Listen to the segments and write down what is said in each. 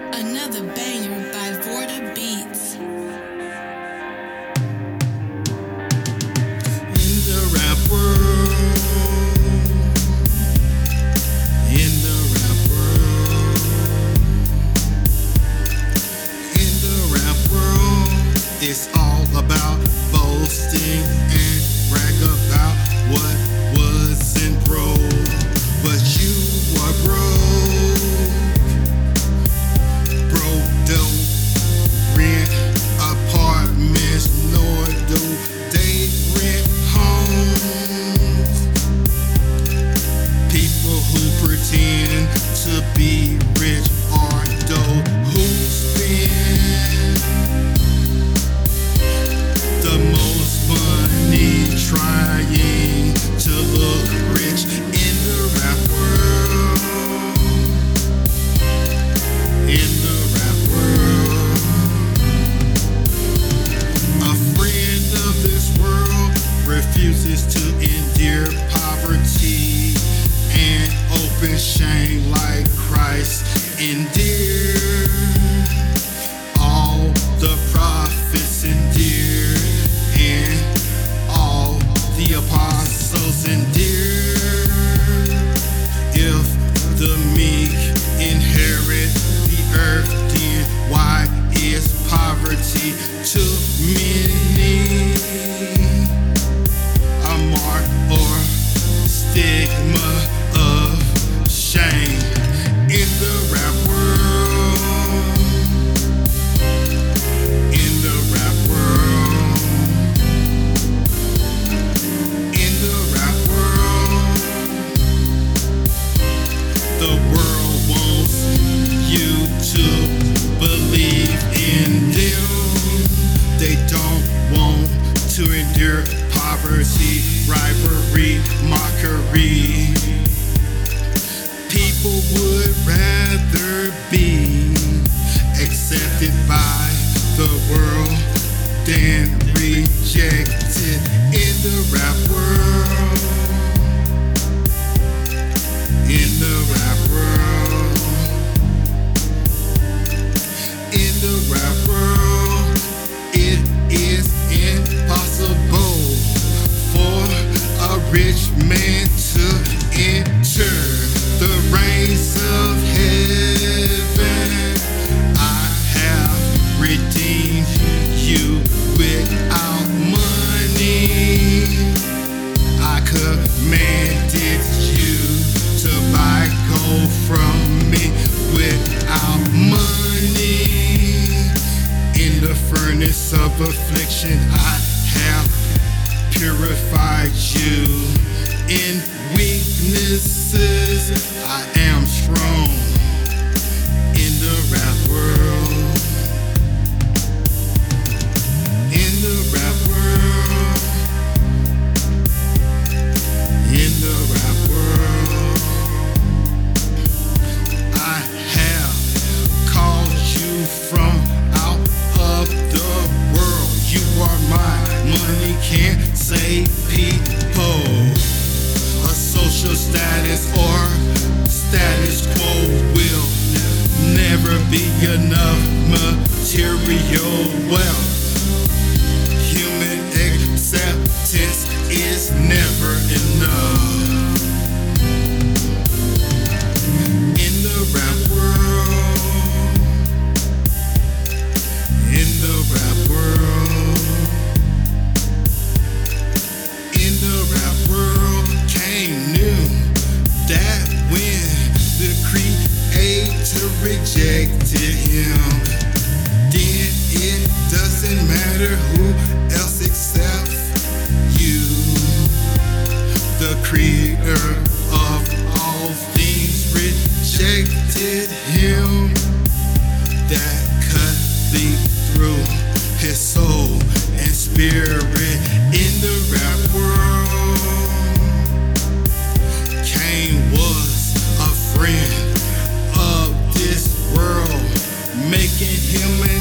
Another banger by Vordabeatzz. In the rap world. In the rap world. In the rap world. It's all about boasting and brag about what wasn't broke. pretend to be real. indeed. rejected in the rap world. In the rap world. In the rap world, it is impossible for a rich man to enter. money without money. In the furnace of affliction, I have purified you. In weaknesses, I am strong. say people. A social status or status quo will never be enough material wealth. see through his soul and spirit in the rap world. Cain was a friend of this world, making him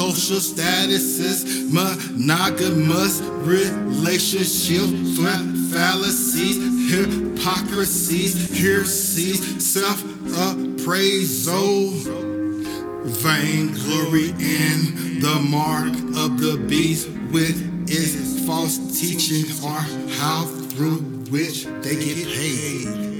social statuses, monogamous relationships, fallacies, hypocrisies, heresies, self appraisal, vainglory, and the mark of the beast with its false teaching, or how through which they get paid.